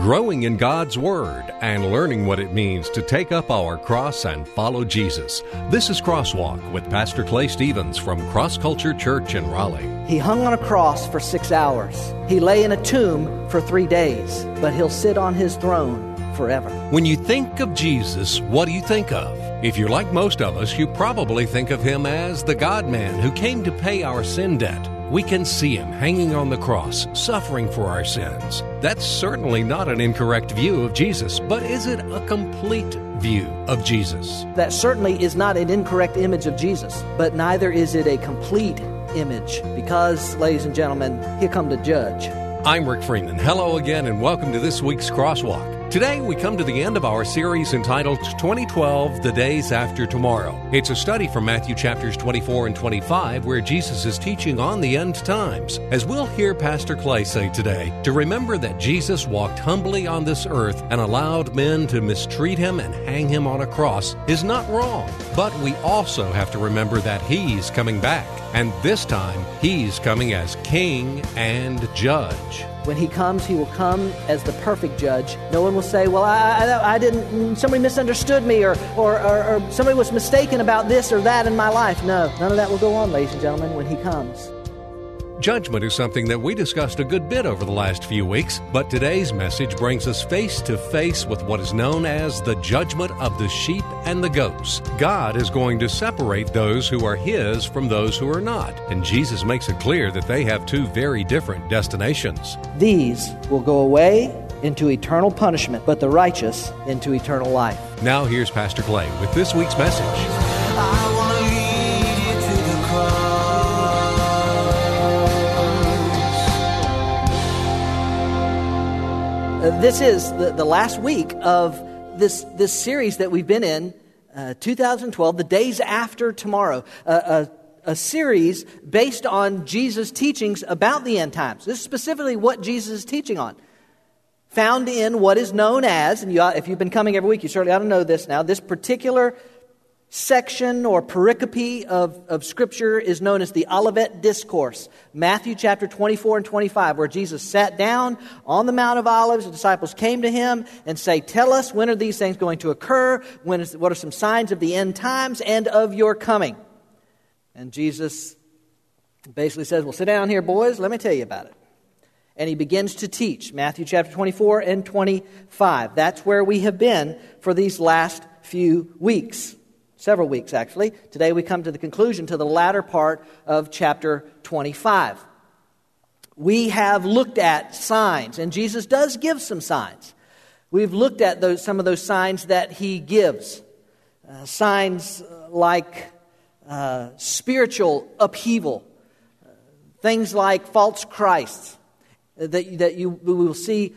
growing in God's Word, and learning what it means to take up our cross and follow Jesus. This is Crosswalk with Pastor Clay Stevens from Cross Culture Church in Raleigh. He hung on a cross for six hours. He lay in a tomb for three days, but he'll sit on his throne forever. When you think of Jesus, what do you think of? If you're like most of us, you probably think of him as the God man who came to pay our sin debt. We can see him hanging on the cross, suffering for our sins. That's certainly not an incorrect view of Jesus, but is it a complete view of Jesus? That certainly is not an incorrect image of Jesus, but neither is it a complete image because, ladies and gentlemen, here come to judge. I'm Rick Freeman. Hello again, and welcome to this week's Crosswalk. Today, we come to the end of our series entitled 2012 The Days After Tomorrow. It's a study from Matthew chapters 24 and 25 where Jesus is teaching on the end times. As we'll hear Pastor Clay say today, to remember that Jesus walked humbly on this earth and allowed men to mistreat him and hang him on a cross is not wrong. But we also have to remember that he's coming back, and this time he's coming as king and judge. When he comes, he will come as the perfect judge. No one will say, Well, I, I, I didn't, somebody misunderstood me, or, or, or, or somebody was mistaken about this or that in my life. No, none of that will go on, ladies and gentlemen, when he comes. Judgment is something that we discussed a good bit over the last few weeks, but today's message brings us face to face with what is known as the judgment of the sheep and the goats. God is going to separate those who are His from those who are not, and Jesus makes it clear that they have two very different destinations. These will go away into eternal punishment, but the righteous into eternal life. Now, here's Pastor Clay with this week's message. Uh, this is the, the last week of this, this series that we've been in, uh, 2012, the days after tomorrow. Uh, a, a series based on Jesus' teachings about the end times. This is specifically what Jesus is teaching on. Found in what is known as, and you, if you've been coming every week, you certainly ought to know this now, this particular section or pericope of, of Scripture is known as the Olivet Discourse. Matthew chapter 24 and 25, where Jesus sat down on the Mount of Olives. The disciples came to him and say, Tell us, when are these things going to occur? When is, what are some signs of the end times and of your coming? And Jesus basically says, Well, sit down here, boys. Let me tell you about it. And he begins to teach Matthew chapter 24 and 25. That's where we have been for these last few weeks several weeks actually. Today we come to the conclusion to the latter part of chapter 25. We have looked at signs, and Jesus does give some signs. We've looked at those, some of those signs that he gives. Uh, signs like uh, spiritual upheaval, uh, things like false Christs, uh, that, that you will see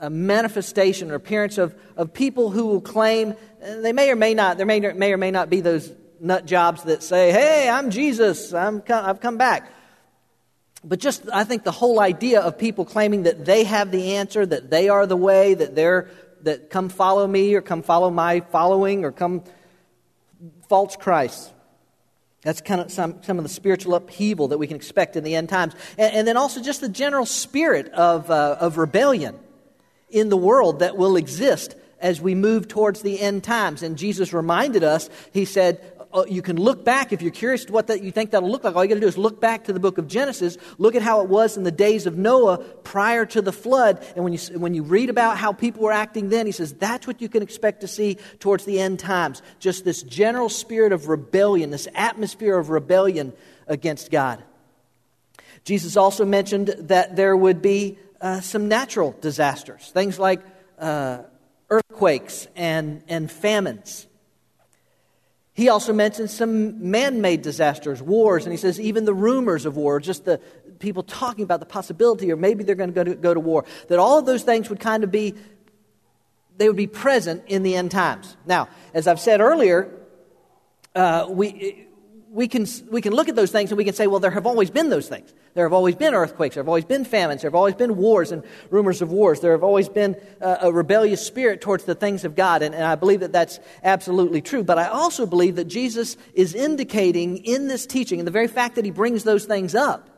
a manifestation or appearance of, of people who will claim they may or may not, there may, may or may not be those nut jobs that say, hey, I'm Jesus, I'm, I've come back. But just, I think the whole idea of people claiming that they have the answer, that they are the way, that they're, that come follow me or come follow my following or come false Christ. That's kind of some, some of the spiritual upheaval that we can expect in the end times. And, and then also just the general spirit of, uh, of rebellion in the world that will exist as we move towards the end times. And Jesus reminded us, He said, oh, you can look back if you're curious what that you think that'll look like. All you got to do is look back to the book of Genesis. Look at how it was in the days of Noah prior to the flood. And when you, when you read about how people were acting then, he says that's what you can expect to see towards the end times. Just this general spirit of rebellion, this atmosphere of rebellion against God. Jesus also mentioned that there would be uh, some natural disasters, things like uh, earthquakes and, and famines. He also mentions some man made disasters, wars, and he says even the rumors of war, just the people talking about the possibility, or maybe they're going to go to, war, that all of those things would kind of be, they would be present in the end times. Now, as I've said earlier, uh, we, we, can, we can look at those things and we can say, well, there have always been those things. There have always been earthquakes. There have always been famines. There have always been wars and rumors of wars. There have always been uh, a rebellious spirit towards the things of God. And, and I believe that that's absolutely true. But I also believe that Jesus is indicating in this teaching, and the very fact that he brings those things up,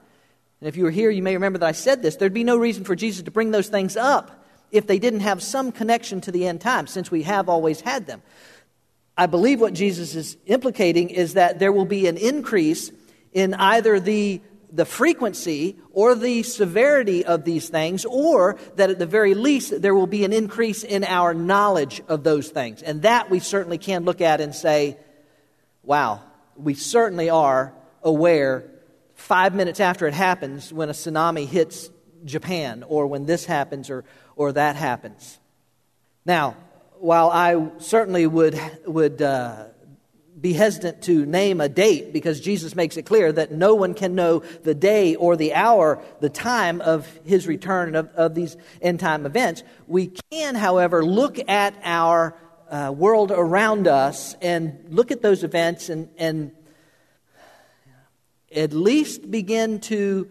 and if you were here, you may remember that I said this, there'd be no reason for Jesus to bring those things up if they didn't have some connection to the end times, since we have always had them. I believe what Jesus is implicating is that there will be an increase in either the, the frequency or the severity of these things, or that at the very least there will be an increase in our knowledge of those things. And that we certainly can look at and say, wow, we certainly are aware five minutes after it happens when a tsunami hits Japan or when this happens or, or that happens. Now, while I certainly would, would uh, be hesitant to name a date because Jesus makes it clear that no one can know the day or the hour, the time of his return of, of these end time events, we can, however, look at our uh, world around us and look at those events and, and at least begin to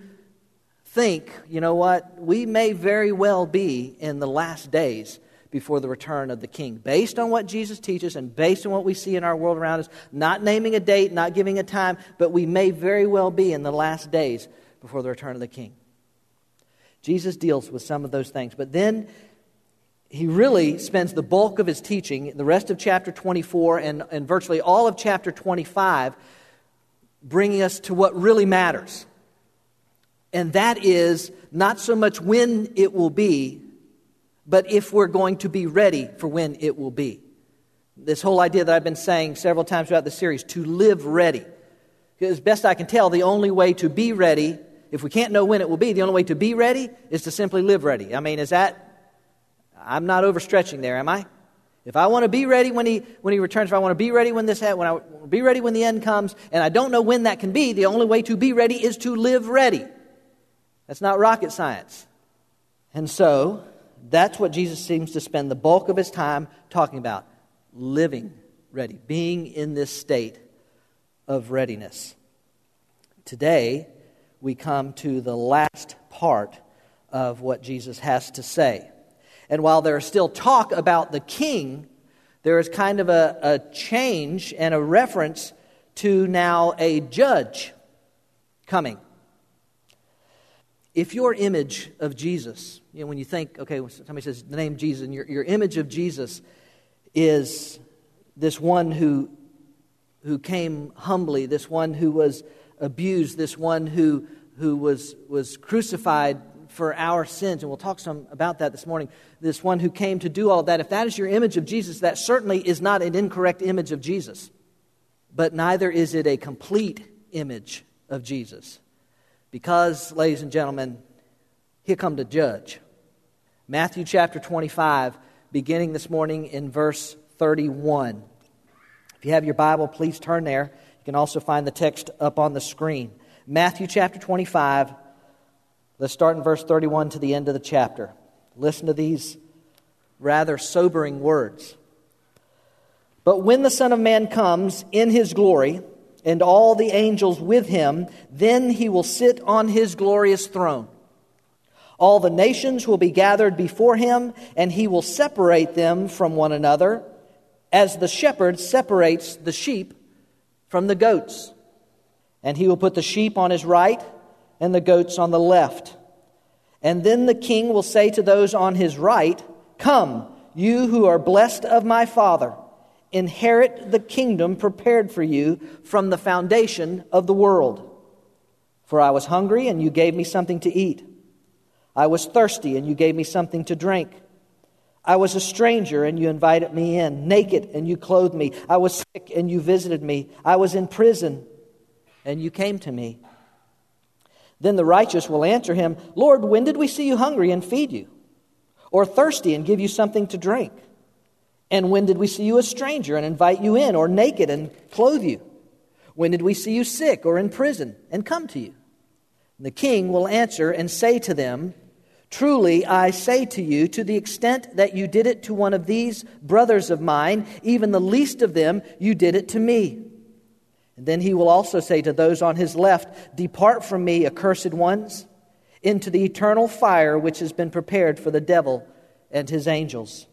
think, you know what, we may very well be in the last days before the return of the king. Based on what Jesus teaches and based on what we see in our world around us, not naming a date, not giving a time, but we may very well be in the last days before the return of the king. Jesus deals with some of those things. But then he really spends the bulk of his teaching, the rest of chapter 24 and, and virtually all of chapter 25, bringing us to what really matters. And that is not so much when it will be, but if we're going to be ready for when it will be. This whole idea that I've been saying several times throughout the series to live ready. As best I can tell, the only way to be ready, if we can't know when it will be, the only way to be ready is to simply live ready. I mean, is that, I'm not overstretching there, am I? If I want to be ready when he, when he returns, if I want to be ready when this, when I be ready when the end comes, and I don't know when that can be, the only way to be ready is to live ready. That's not rocket science. And so, that's what Jesus seems to spend the bulk of his time talking about living ready, being in this state of readiness. Today, we come to the last part of what Jesus has to say. And while there is still talk about the king, there is kind of a, a change and a reference to now a judge coming. If your image of Jesus, you know, when you think, okay, somebody says the name Jesus, and your, your image of Jesus is this one who, who came humbly, this one who was abused, this one who, who was, was crucified for our sins, and we'll talk some about that this morning. This one who came to do all that, if that is your image of Jesus, that certainly is not an incorrect image of Jesus, but neither is it a complete image of Jesus. Because, ladies and gentlemen, here come to judge. Matthew chapter 25, beginning this morning in verse 31. If you have your Bible, please turn there. You can also find the text up on the screen. Matthew chapter 25, let's start in verse 31 to the end of the chapter. Listen to these rather sobering words. But when the Son of Man comes in his glory, and all the angels with him, then he will sit on his glorious throne. All the nations will be gathered before him, and he will separate them from one another, as the shepherd separates the sheep from the goats. And he will put the sheep on his right and the goats on the left. And then the king will say to those on his right, Come, you who are blessed of my Father inherit the kingdom prepared for you from the foundation of the world. For I was hungry, and you gave me something to eat. I was thirsty, and you gave me something to drink. I was a stranger, and you invited me in. Naked, and you clothed me. I was sick, and you visited me. I was in prison, and you came to me. Then the righteous will answer him, Lord, when did we see you hungry and feed you? Or thirsty and give you something to drink? And when did we see you a stranger and invite you in, or naked and clothe you? When did we see you sick or in prison and come to you? And the king will answer and say to them, Truly I say to you, to the extent that you did it to one of these brothers of mine, even the least of them, you did it to me. And then he will also say to those on his left, Depart from me, accursed ones, into the eternal fire which has been prepared for the devil and his angels.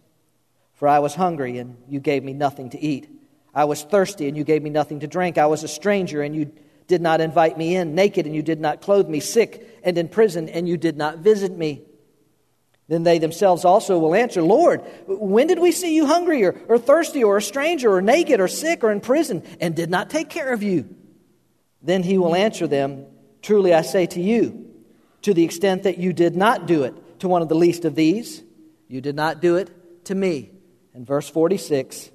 For I was hungry, and you gave me nothing to eat. I was thirsty, and you gave me nothing to drink. I was a stranger, and you did not invite me in. Naked, and you did not clothe me. Sick, and in prison, and you did not visit me. Then they themselves also will answer, Lord, when did we see you hungry or, or thirsty or a stranger or naked or sick or in prison and did not take care of you? Then he will answer them, Truly I say to you, to the extent that you did not do it to one of the least of these, you did not do it to me. And verse 46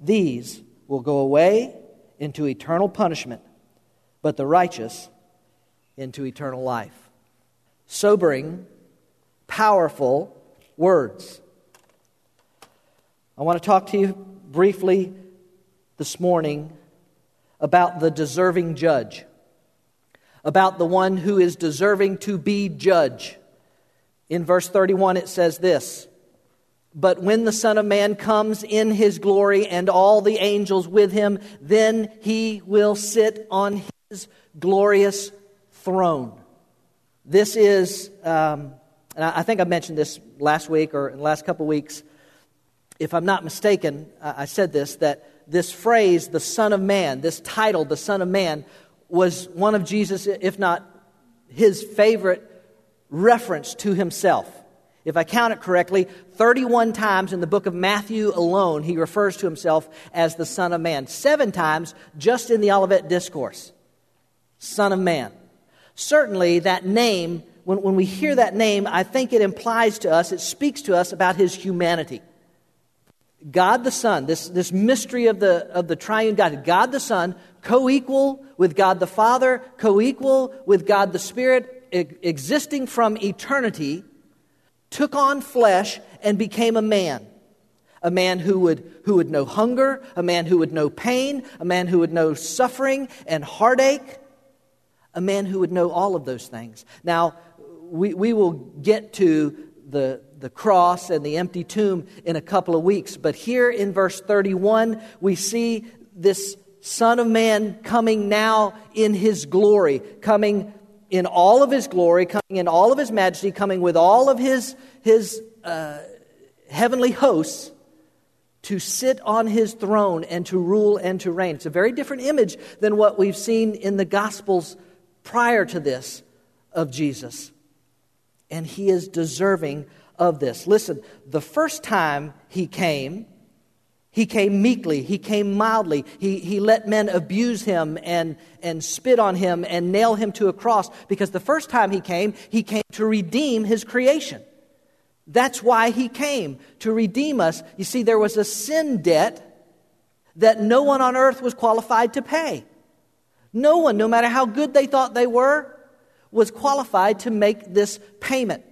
These will go away into eternal punishment, but the righteous into eternal life. Sobering powerful words. I want to talk to you briefly this morning about the deserving judge, about the one who is deserving to be judge. In verse 31, it says this But when the Son of Man comes in his glory and all the angels with him, then he will sit on his glorious throne. This is. Um, and I think I mentioned this last week or in the last couple weeks. If I'm not mistaken, I said this that this phrase, the Son of Man, this title, the Son of Man, was one of Jesus, if not his favorite reference to himself. If I count it correctly, 31 times in the book of Matthew alone, he refers to himself as the Son of Man. Seven times just in the Olivet Discourse. Son of Man. Certainly, that name when, when we hear that name, I think it implies to us, it speaks to us about his humanity. God the Son, this, this mystery of the, of the triune God, God the Son, co equal with God the Father, co equal with God the Spirit, e- existing from eternity, took on flesh and became a man. A man who would, who would know hunger, a man who would know pain, a man who would know suffering and heartache, a man who would know all of those things. Now, we, we will get to the, the cross and the empty tomb in a couple of weeks. But here in verse 31, we see this Son of Man coming now in his glory, coming in all of his glory, coming in all of his majesty, coming with all of his, his uh, heavenly hosts to sit on his throne and to rule and to reign. It's a very different image than what we've seen in the Gospels prior to this of Jesus and he is deserving of this. Listen, the first time he came, he came meekly, he came mildly, he, he let men abuse him and, and spit on him and nail him to a cross because the first time he came, he came to redeem his creation. That's why he came, to redeem us. You see, there was a sin debt that no one on earth was qualified to pay. No one, no matter how good they thought they were, was qualified to make this payment.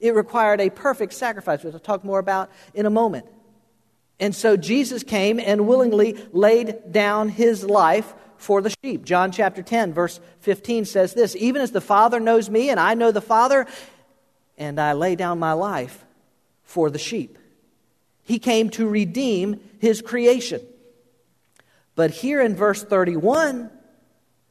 It required a perfect sacrifice, which I'll talk more about in a moment. And so Jesus came and willingly laid down his life for the sheep. John chapter 10, verse 15 says this Even as the Father knows me, and I know the Father, and I lay down my life for the sheep. He came to redeem his creation. But here in verse 31,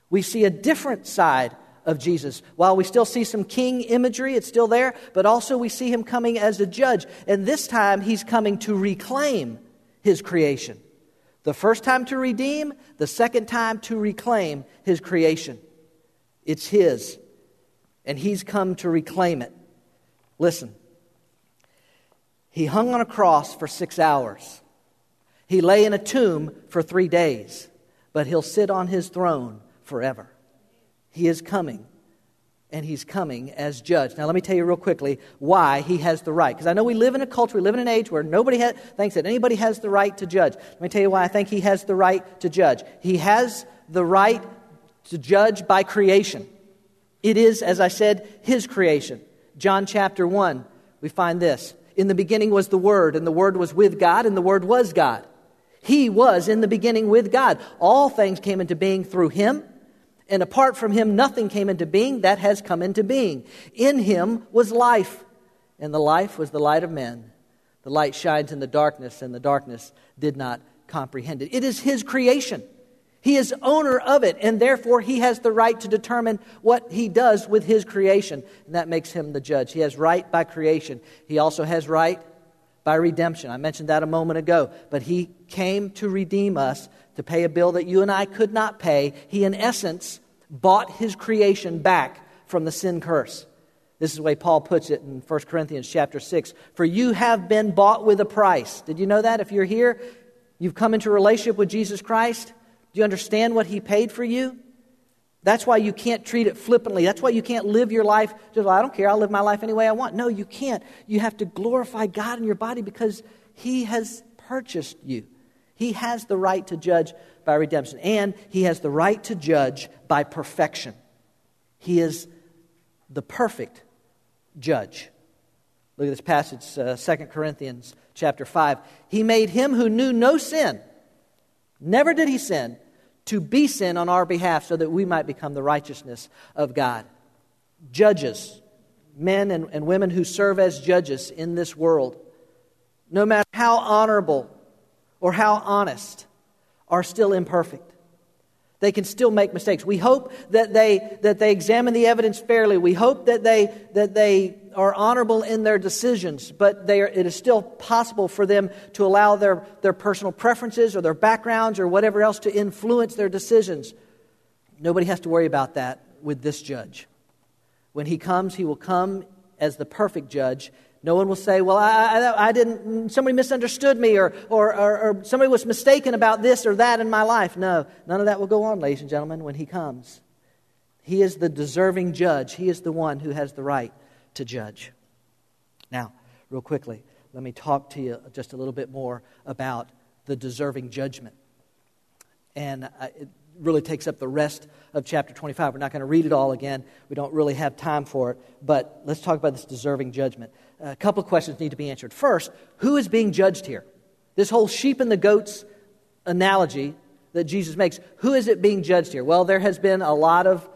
we see a different side of Jesus. While we still see some king imagery, it's still there, but also we see him coming as a judge. And this time he's coming to reclaim his creation. The first time to redeem, the second time to reclaim his creation. It's his, and he's come to reclaim it. Listen, he hung on a cross for six hours. He lay in a tomb for three days, but he'll sit on his throne forever. He is coming, and he's coming as judge. Now, let me tell you real quickly why he has the right. Because I know we live in a culture, we live in an age where nobody ha- thinks that anybody has the right to judge. Let me tell you why I think he has the right to judge. He has the right to judge by creation. It is, as I said, his creation. John chapter 1, we find this. In the beginning was the Word, and the Word was with God, and the Word was God. He was in the beginning with God. All things came into being through him and apart from him, nothing came into being that has come into being. In him was life, and the life was the light of men. The light shines in the darkness, and the darkness did not comprehend it. It is his creation. He is owner of it, and therefore he has the right to determine what he does with his creation. And that makes him the judge. He has right by creation. He also has right by redemption. I mentioned that a moment ago. But he came to redeem us to pay a bill that you and I could not pay. He, in essence, bought his creation back from the sin curse. This is the way Paul puts it in 1 Corinthians chapter 6. For you have been bought with a price. Did you know that? If you're here, you've come into a relationship with Jesus Christ. Do you understand what he paid for you? That's why you can't treat it flippantly. That's why you can't live your life just, well, I don't care, I'll live my life any way I want. No, you can't. You have to glorify God in your body because he has purchased you. He has the right to judge by redemption, and he has the right to judge by perfection. He is the perfect judge. Look at this passage, uh, 2 Corinthians chapter 5. He made him who knew no sin, never did he sin, to be sin on our behalf so that we might become the righteousness of God. Judges, men and, and women who serve as judges in this world, no matter how honorable or how honest, are still imperfect. They can still make mistakes. We hope that they, that they examine the evidence fairly. We hope that they, that they are honorable in their decisions, but are, it is still possible for them to allow their, their personal preferences or their backgrounds or whatever else to influence their decisions. Nobody has to worry about that with this judge. When he comes, he will come as the perfect judge no one will say, Well, I, I, I didn't, somebody misunderstood me, or, or, or, or, somebody was mistaken about this or that in my life. No, none of that will go on, ladies and gentlemen, when He comes. He is the deserving judge, He is the one who has the right to judge. Now, real quickly, let me talk to you just a little bit more about the deserving judgment. And uh, it really takes up the rest of chapter 25. We're not going to read it all again. We don't really have time for it. But let's talk about this deserving judgment a couple of questions need to be answered. First, who is being judged here? This whole sheep and the goats analogy that Jesus makes, who is it being judged here? Well, there has been a lot of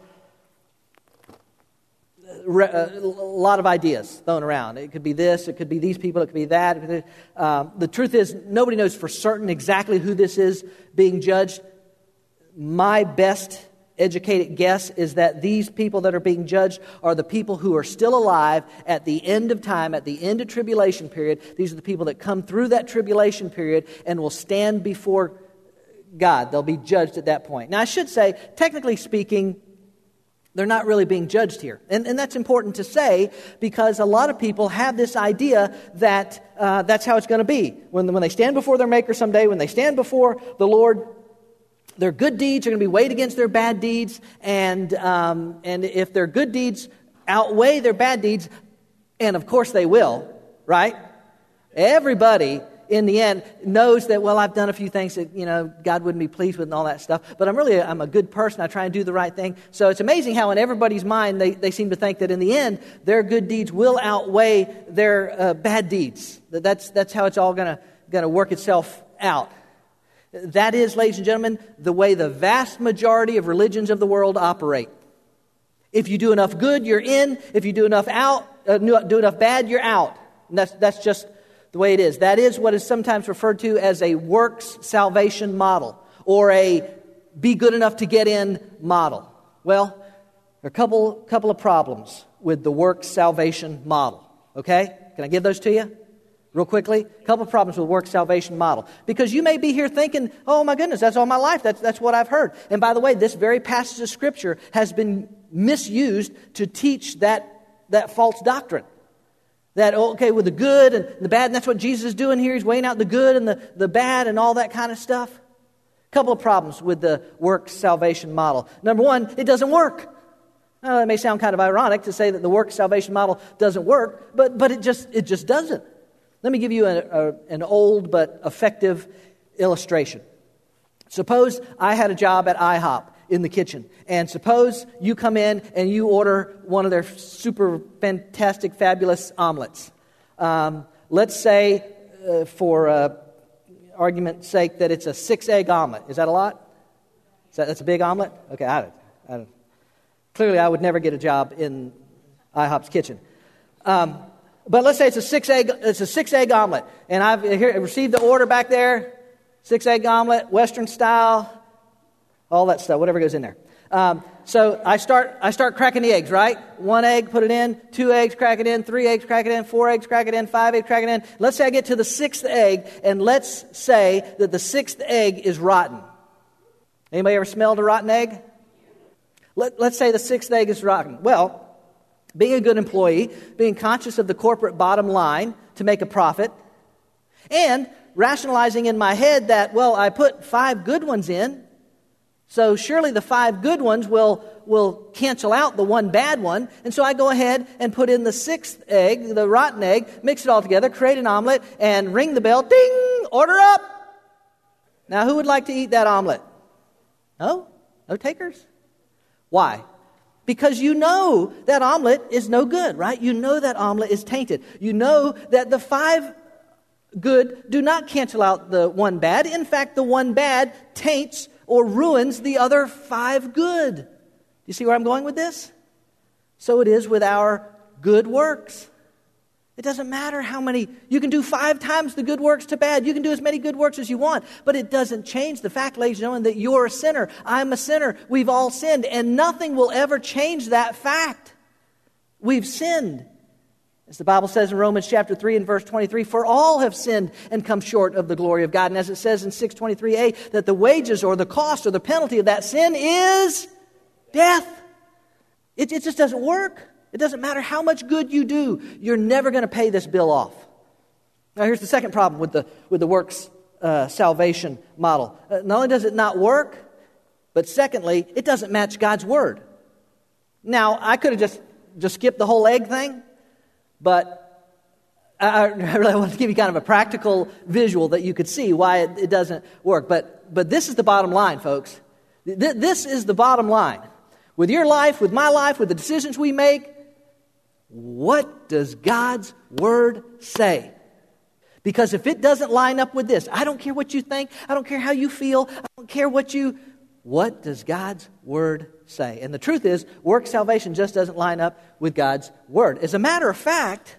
a lot of ideas thrown around. It could be this, it could be these people, it could be that. Um, the truth is, nobody knows for certain exactly who this is being judged. My best educated guess is that these people that are being judged are the people who are still alive at the end of time, at the end of tribulation period. These are the people that come through that tribulation period and will stand before God. They'll be judged at that point. Now, I should say, technically speaking, they're not really being judged here. And, and that's important to say because a lot of people have this idea that uh, that's how it's going to be. When, when they stand before their Maker someday, when they stand before the Lord, their good deeds are going to be weighed against their bad deeds, and, um, and if their good deeds outweigh their bad deeds, and of course they will, right? Everybody in the end knows that well i've done a few things that you know god wouldn't be pleased with and all that stuff but i'm really i'm a good person i try and do the right thing. So it's amazing how in everybody's mind they, they seem to think that in the end their good deeds will outweigh their uh, bad deeds. That's, that's how it's all going to work itself out that is, ladies and gentlemen, the way the vast majority of religions of the world operate. If you do enough good, you're in. If you do enough out, uh, do enough bad, you're out. And that's, that's just the way it is. That is what is sometimes referred to as a works salvation model or a be good enough to get in model. Well, there are a couple, couple of problems with the works salvation model. Okay? Can I give those to you? Real quickly, a couple of problems with work salvation model. Because you may be here thinking, oh my goodness, that's all my life. That's, that's what I've heard. And by the way, this very passage of Scripture has been misused to teach that, that false doctrine. That, okay, with the good and the bad, and that's what Jesus is doing here. He's weighing out the good and the, the bad and all that kind of stuff. A couple of problems with the work salvation model. Number one, it doesn't work. Now, that may sound kind of ironic to say that the work salvation model doesn't work, but, but it, just, it just doesn't. Let me give you a, a, an old but effective illustration. Suppose I had a job at IHOP in the kitchen, and suppose you come in and you order one of their super fantastic, fabulous omelets. Um, let's say, uh, for uh, argument's sake, that it's a six egg omelet. Is that a lot? Is that, that's a big omelet? Okay, I don't, I don't. Clearly, I would never get a job in IHOP's kitchen. Um, but let's say it's a six egg, it's a six egg omelet. And I've received the order back there six egg omelet, Western style, all that stuff, whatever goes in there. Um, so I start, I start cracking the eggs, right? One egg, put it in. Two eggs, crack it in. Three eggs, crack it in. Four eggs, crack it in. Five eggs, crack it in. Let's say I get to the sixth egg, and let's say that the sixth egg is rotten. Anybody ever smelled a rotten egg? Let, let's say the sixth egg is rotten. Well, being a good employee, being conscious of the corporate bottom line to make a profit, and rationalizing in my head that, well, I put five good ones in, so surely the five good ones will, will cancel out the one bad one. And so I go ahead and put in the sixth egg, the rotten egg, mix it all together, create an omelet, and ring the bell. Ding! Order up! Now, who would like to eat that omelet? No? No takers? Why? Because you know that omelet is no good, right? You know that omelet is tainted. You know that the five good do not cancel out the one bad. In fact, the one bad taints or ruins the other five good. Do you see where I'm going with this? So it is with our good works. It doesn't matter how many, you can do five times the good works to bad. You can do as many good works as you want, but it doesn't change the fact, ladies and gentlemen, that you're a sinner. I'm a sinner. We've all sinned, and nothing will ever change that fact. We've sinned. As the Bible says in Romans chapter 3 and verse 23, for all have sinned and come short of the glory of God. And as it says in 623a, that the wages or the cost or the penalty of that sin is death. It, it just doesn't work. It doesn't matter how much good you do, you're never going to pay this bill off. Now, here's the second problem with the, with the works uh, salvation model. Uh, not only does it not work, but secondly, it doesn't match God's word. Now, I could have just, just skipped the whole egg thing. But I really want to give you kind of a practical visual that you could see why it, it doesn't work. But, but this is the bottom line, folks. Th- this is the bottom line. With your life, with my life, with the decisions we make, what does God's Word say? Because if it doesn't line up with this, I don't care what you think, I don't care how you feel, I don't care what you. What does God's Word say. And the truth is, work salvation just doesn't line up with God's word. As a matter of fact,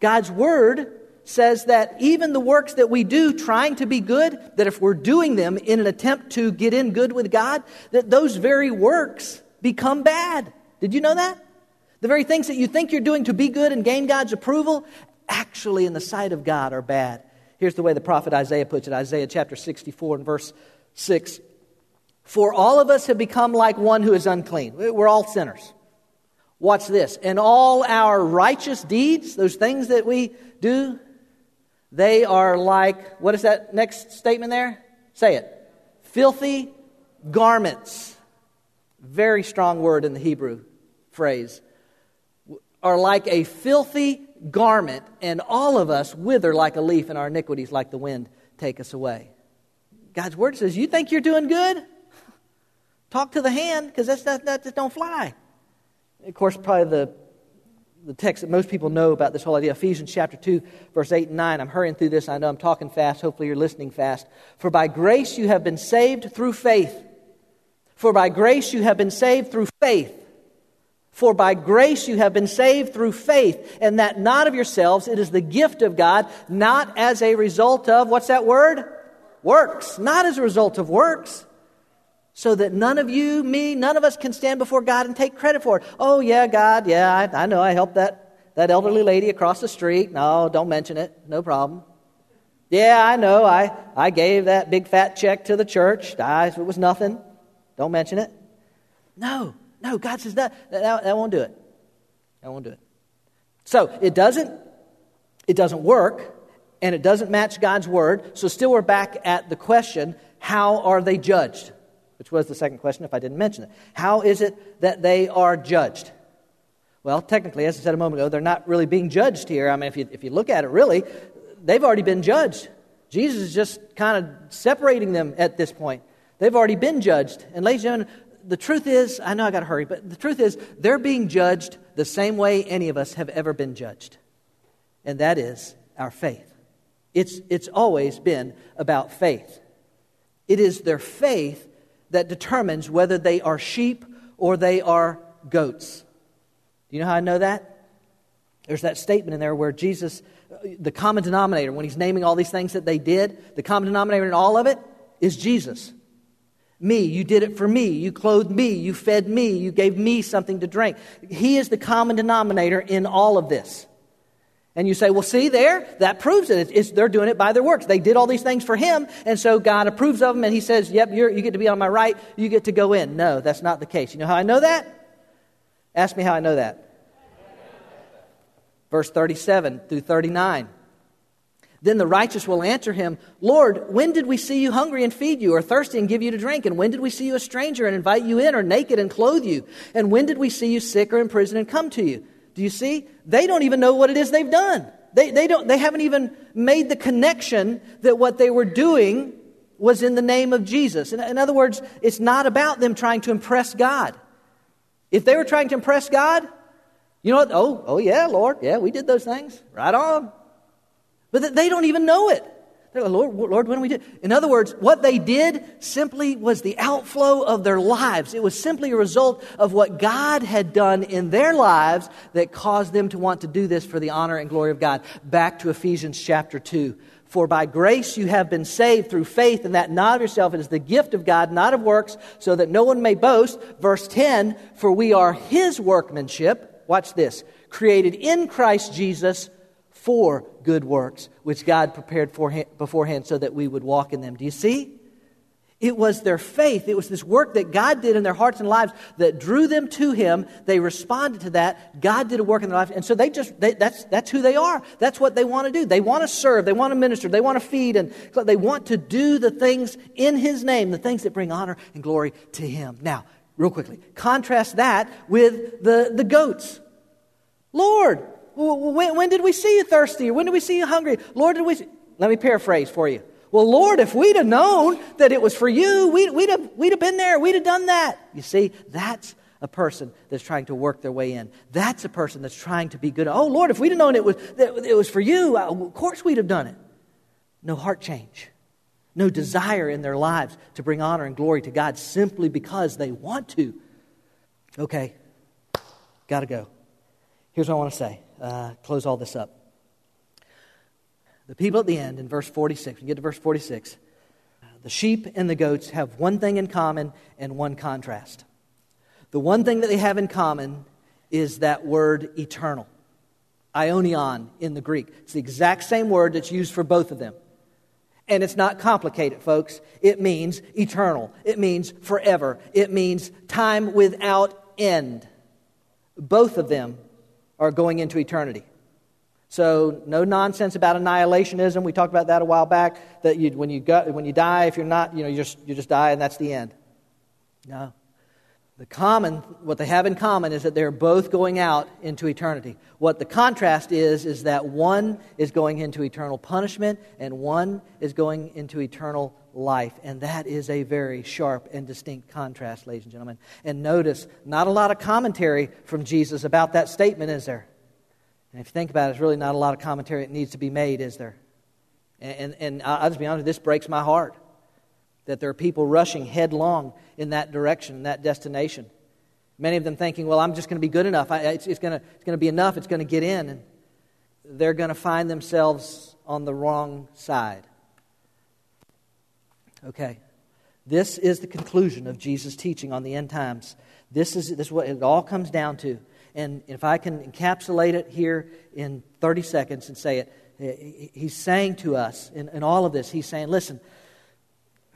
God's word says that even the works that we do trying to be good, that if we're doing them in an attempt to get in good with God, that those very works become bad. Did you know that? The very things that you think you're doing to be good and gain God's approval, actually in the sight of God are bad. Here's the way the prophet Isaiah puts it Isaiah chapter 64 and verse 6. For all of us have become like one who is unclean. We're all sinners. Watch this. And all our righteous deeds, those things that we do, they are like, what is that next statement there? Say it. Filthy garments. Very strong word in the Hebrew phrase. Are like a filthy garment, and all of us wither like a leaf, and our iniquities, like the wind, take us away. God's word says, You think you're doing good? Talk to the hand because that's that, that just don't fly. Of course, probably the the text that most people know about this whole idea Ephesians chapter 2, verse 8 and 9. I'm hurrying through this. I know I'm talking fast. Hopefully, you're listening fast. For by grace you have been saved through faith. For by grace you have been saved through faith. For by grace you have been saved through faith, and that not of yourselves, it is the gift of God, not as a result of, what's that word? Works. Not as a result of works so that none of you, me, none of us can stand before God and take credit for it. Oh, yeah, God, yeah, I, I know I helped that, that elderly lady across the street. No, don't mention it. No problem. Yeah, I know. I, I gave that big fat check to the church. I, it was nothing. Don't mention it. No, no, God says that, that, that won't do it. That won't do it. So it doesn't, it doesn't work, and it doesn't match God's word. So still we're back at the question, how are they judged? which was the second question if I didn't mention it. How is it that they are judged? Well, technically, as I said a moment ago, they're not really being judged here. I mean, if you, if you look at it, really, they've already been judged. Jesus is just kind of separating them at this point. They've already been judged. And, ladies and gentlemen, the truth is, I know I got to hurry, but the truth is, they're being judged the same way any of us have ever been judged. And that is our faith. It's, it's always been about faith. It is their faith that determines whether they are sheep or they are goats. Do you know how I know that? There's that statement in there where Jesus, the common denominator, when he's naming all these things that they did, the common denominator in all of it is Jesus. Me, you did it for me. You clothed me. You fed me. You gave me something to drink. He is the common denominator in all of this. And you say, well, see there, that proves it. It's, it's, they're doing it by their works. They did all these things for him, and so God approves of them, and he says, yep, you get to be on my right, you get to go in. No, that's not the case. You know how I know that? Ask me how I know that. Verse 37 through 39. Then the righteous will answer him, Lord, when did we see you hungry and feed you, or thirsty and give you to drink? And when did we see you a stranger and invite you in, or naked and clothe you? And when did we see you sick or in prison and come to you? Do you see? They don't even know what it is they've done. They, they, don't, they haven't even made the connection that what they were doing was in the name of Jesus. In, in other words, it's not about them trying to impress God. If they were trying to impress God, you know what? Oh, oh yeah, Lord. Yeah, we did those things. Right on. But they don't even know it. They're like, Lord, Lord, when we did. In other words, what they did simply was the outflow of their lives. It was simply a result of what God had done in their lives that caused them to want to do this for the honor and glory of God. Back to Ephesians chapter 2. For by grace you have been saved through faith, and that not of yourself. It is the gift of God, not of works, so that no one may boast. Verse 10 For we are his workmanship. Watch this. Created in Christ Jesus for good works, which God prepared beforehand so that we would walk in them. Do you see? It was their faith. It was this work that God did in their hearts and lives that drew them to Him. They responded to that. God did a work in their life. And so they just, they, that's, that's who they are. That's what they want to do. They want to serve. They want to minister. They want to feed. And they want to do the things in His name, the things that bring honor and glory to Him. Now, real quickly, contrast that with the, the goats. Lord, when, when did we see you thirsty? When did we see you hungry? Lord, did we. See? Let me paraphrase for you. Well, Lord, if we'd have known that it was for you, we'd, we'd, have, we'd have been there. We'd have done that. You see, that's a person that's trying to work their way in. That's a person that's trying to be good. Oh, Lord, if we'd have known it was, it was for you, uh, of course we'd have done it. No heart change, no desire in their lives to bring honor and glory to God simply because they want to. Okay, got to go. Here's what I want to say uh, close all this up. The people at the end in verse 46, we get to verse 46, the sheep and the goats have one thing in common and one contrast. The one thing that they have in common is that word eternal. aionion in the Greek. It's the exact same word that's used for both of them. And it's not complicated, folks. It means eternal. It means forever. It means time without end. Both of them are going into eternity. So, no nonsense about annihilationism. We talked about that a while back. That you, when, you go, when you die, if you're not, you know, you just, you just die and that's the end. No. The common, what they have in common is that they're both going out into eternity. What the contrast is, is that one is going into eternal punishment and one is going into eternal life. And that is a very sharp and distinct contrast, ladies and gentlemen. And notice, not a lot of commentary from Jesus about that statement, is there? And if you think about it, there's really not a lot of commentary that needs to be made, is there? And, and, and I'll just be honest, this breaks my heart that there are people rushing headlong in that direction, that destination. Many of them thinking, well, I'm just going to be good enough. I, it's, it's, going to, be enough. It's going to get in. And they're going to find themselves on the wrong side. Okay. This is the conclusion of Jesus' teaching on the end times. This is, this is what it all comes down to. And if I can encapsulate it here in 30 seconds and say it, he's saying to us in, in all of this, he's saying, listen,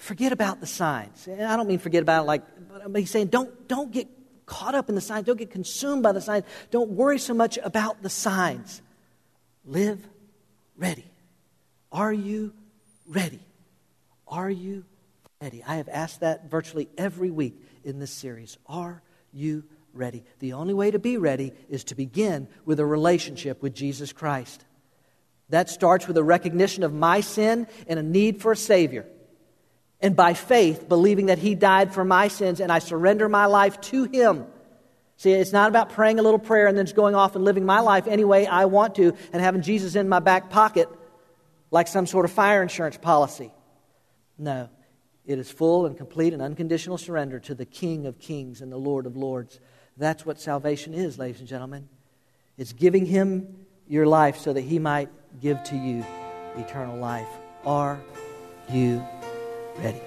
forget about the signs. And I don't mean forget about it like, but he's saying don't, don't get caught up in the signs. Don't get consumed by the signs. Don't worry so much about the signs. Live ready. Are you ready? Are you ready? I have asked that virtually every week in this series. Are you ready? The only way to be ready is to begin with a relationship with Jesus Christ. That starts with a recognition of my sin and a need for a Savior. And by faith, believing that He died for my sins and I surrender my life to Him. See, it's not about praying a little prayer and then just going off and living my life any way I want to and having Jesus in my back pocket like some sort of fire insurance policy. No, it is full and complete and unconditional surrender to the King of kings and the Lord of lords. That's what salvation is, ladies and gentlemen. It's giving Him your life so that He might give to you eternal life. Are you ready?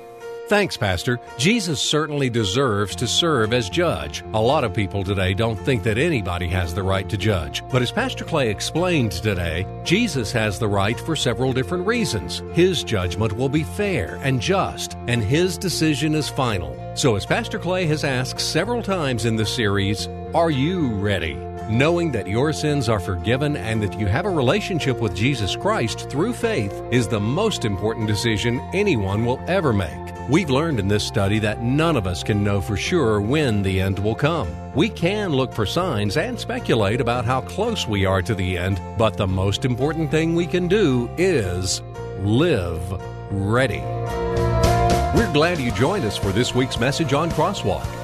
Thanks, Pastor. Jesus certainly deserves to serve as judge. A lot of people today don't think that anybody has the right to judge. But as Pastor Clay explained today, Jesus has the right for several different reasons. His judgment will be fair and just, and his decision is final. So, as Pastor Clay has asked several times in this series, are you ready? Knowing that your sins are forgiven and that you have a relationship with Jesus Christ through faith is the most important decision anyone will ever make. We've learned in this study that none of us can know for sure when the end will come. We can look for signs and speculate about how close we are to the end, but the most important thing we can do is live ready. We're glad you joined us for this week's message on Crosswalk.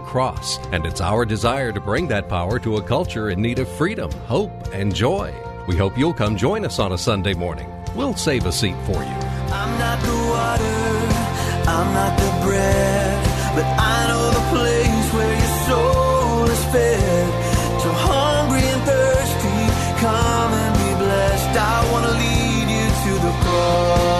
cross, and it's our desire to bring that power to a culture in need of freedom, hope, and joy. We hope you'll come join us on a Sunday morning. We'll save a seat for you. I'm not the water, I'm not the bread, but I know the place where your soul is fed. So hungry and thirsty, come and be blessed. I want to lead you to the cross.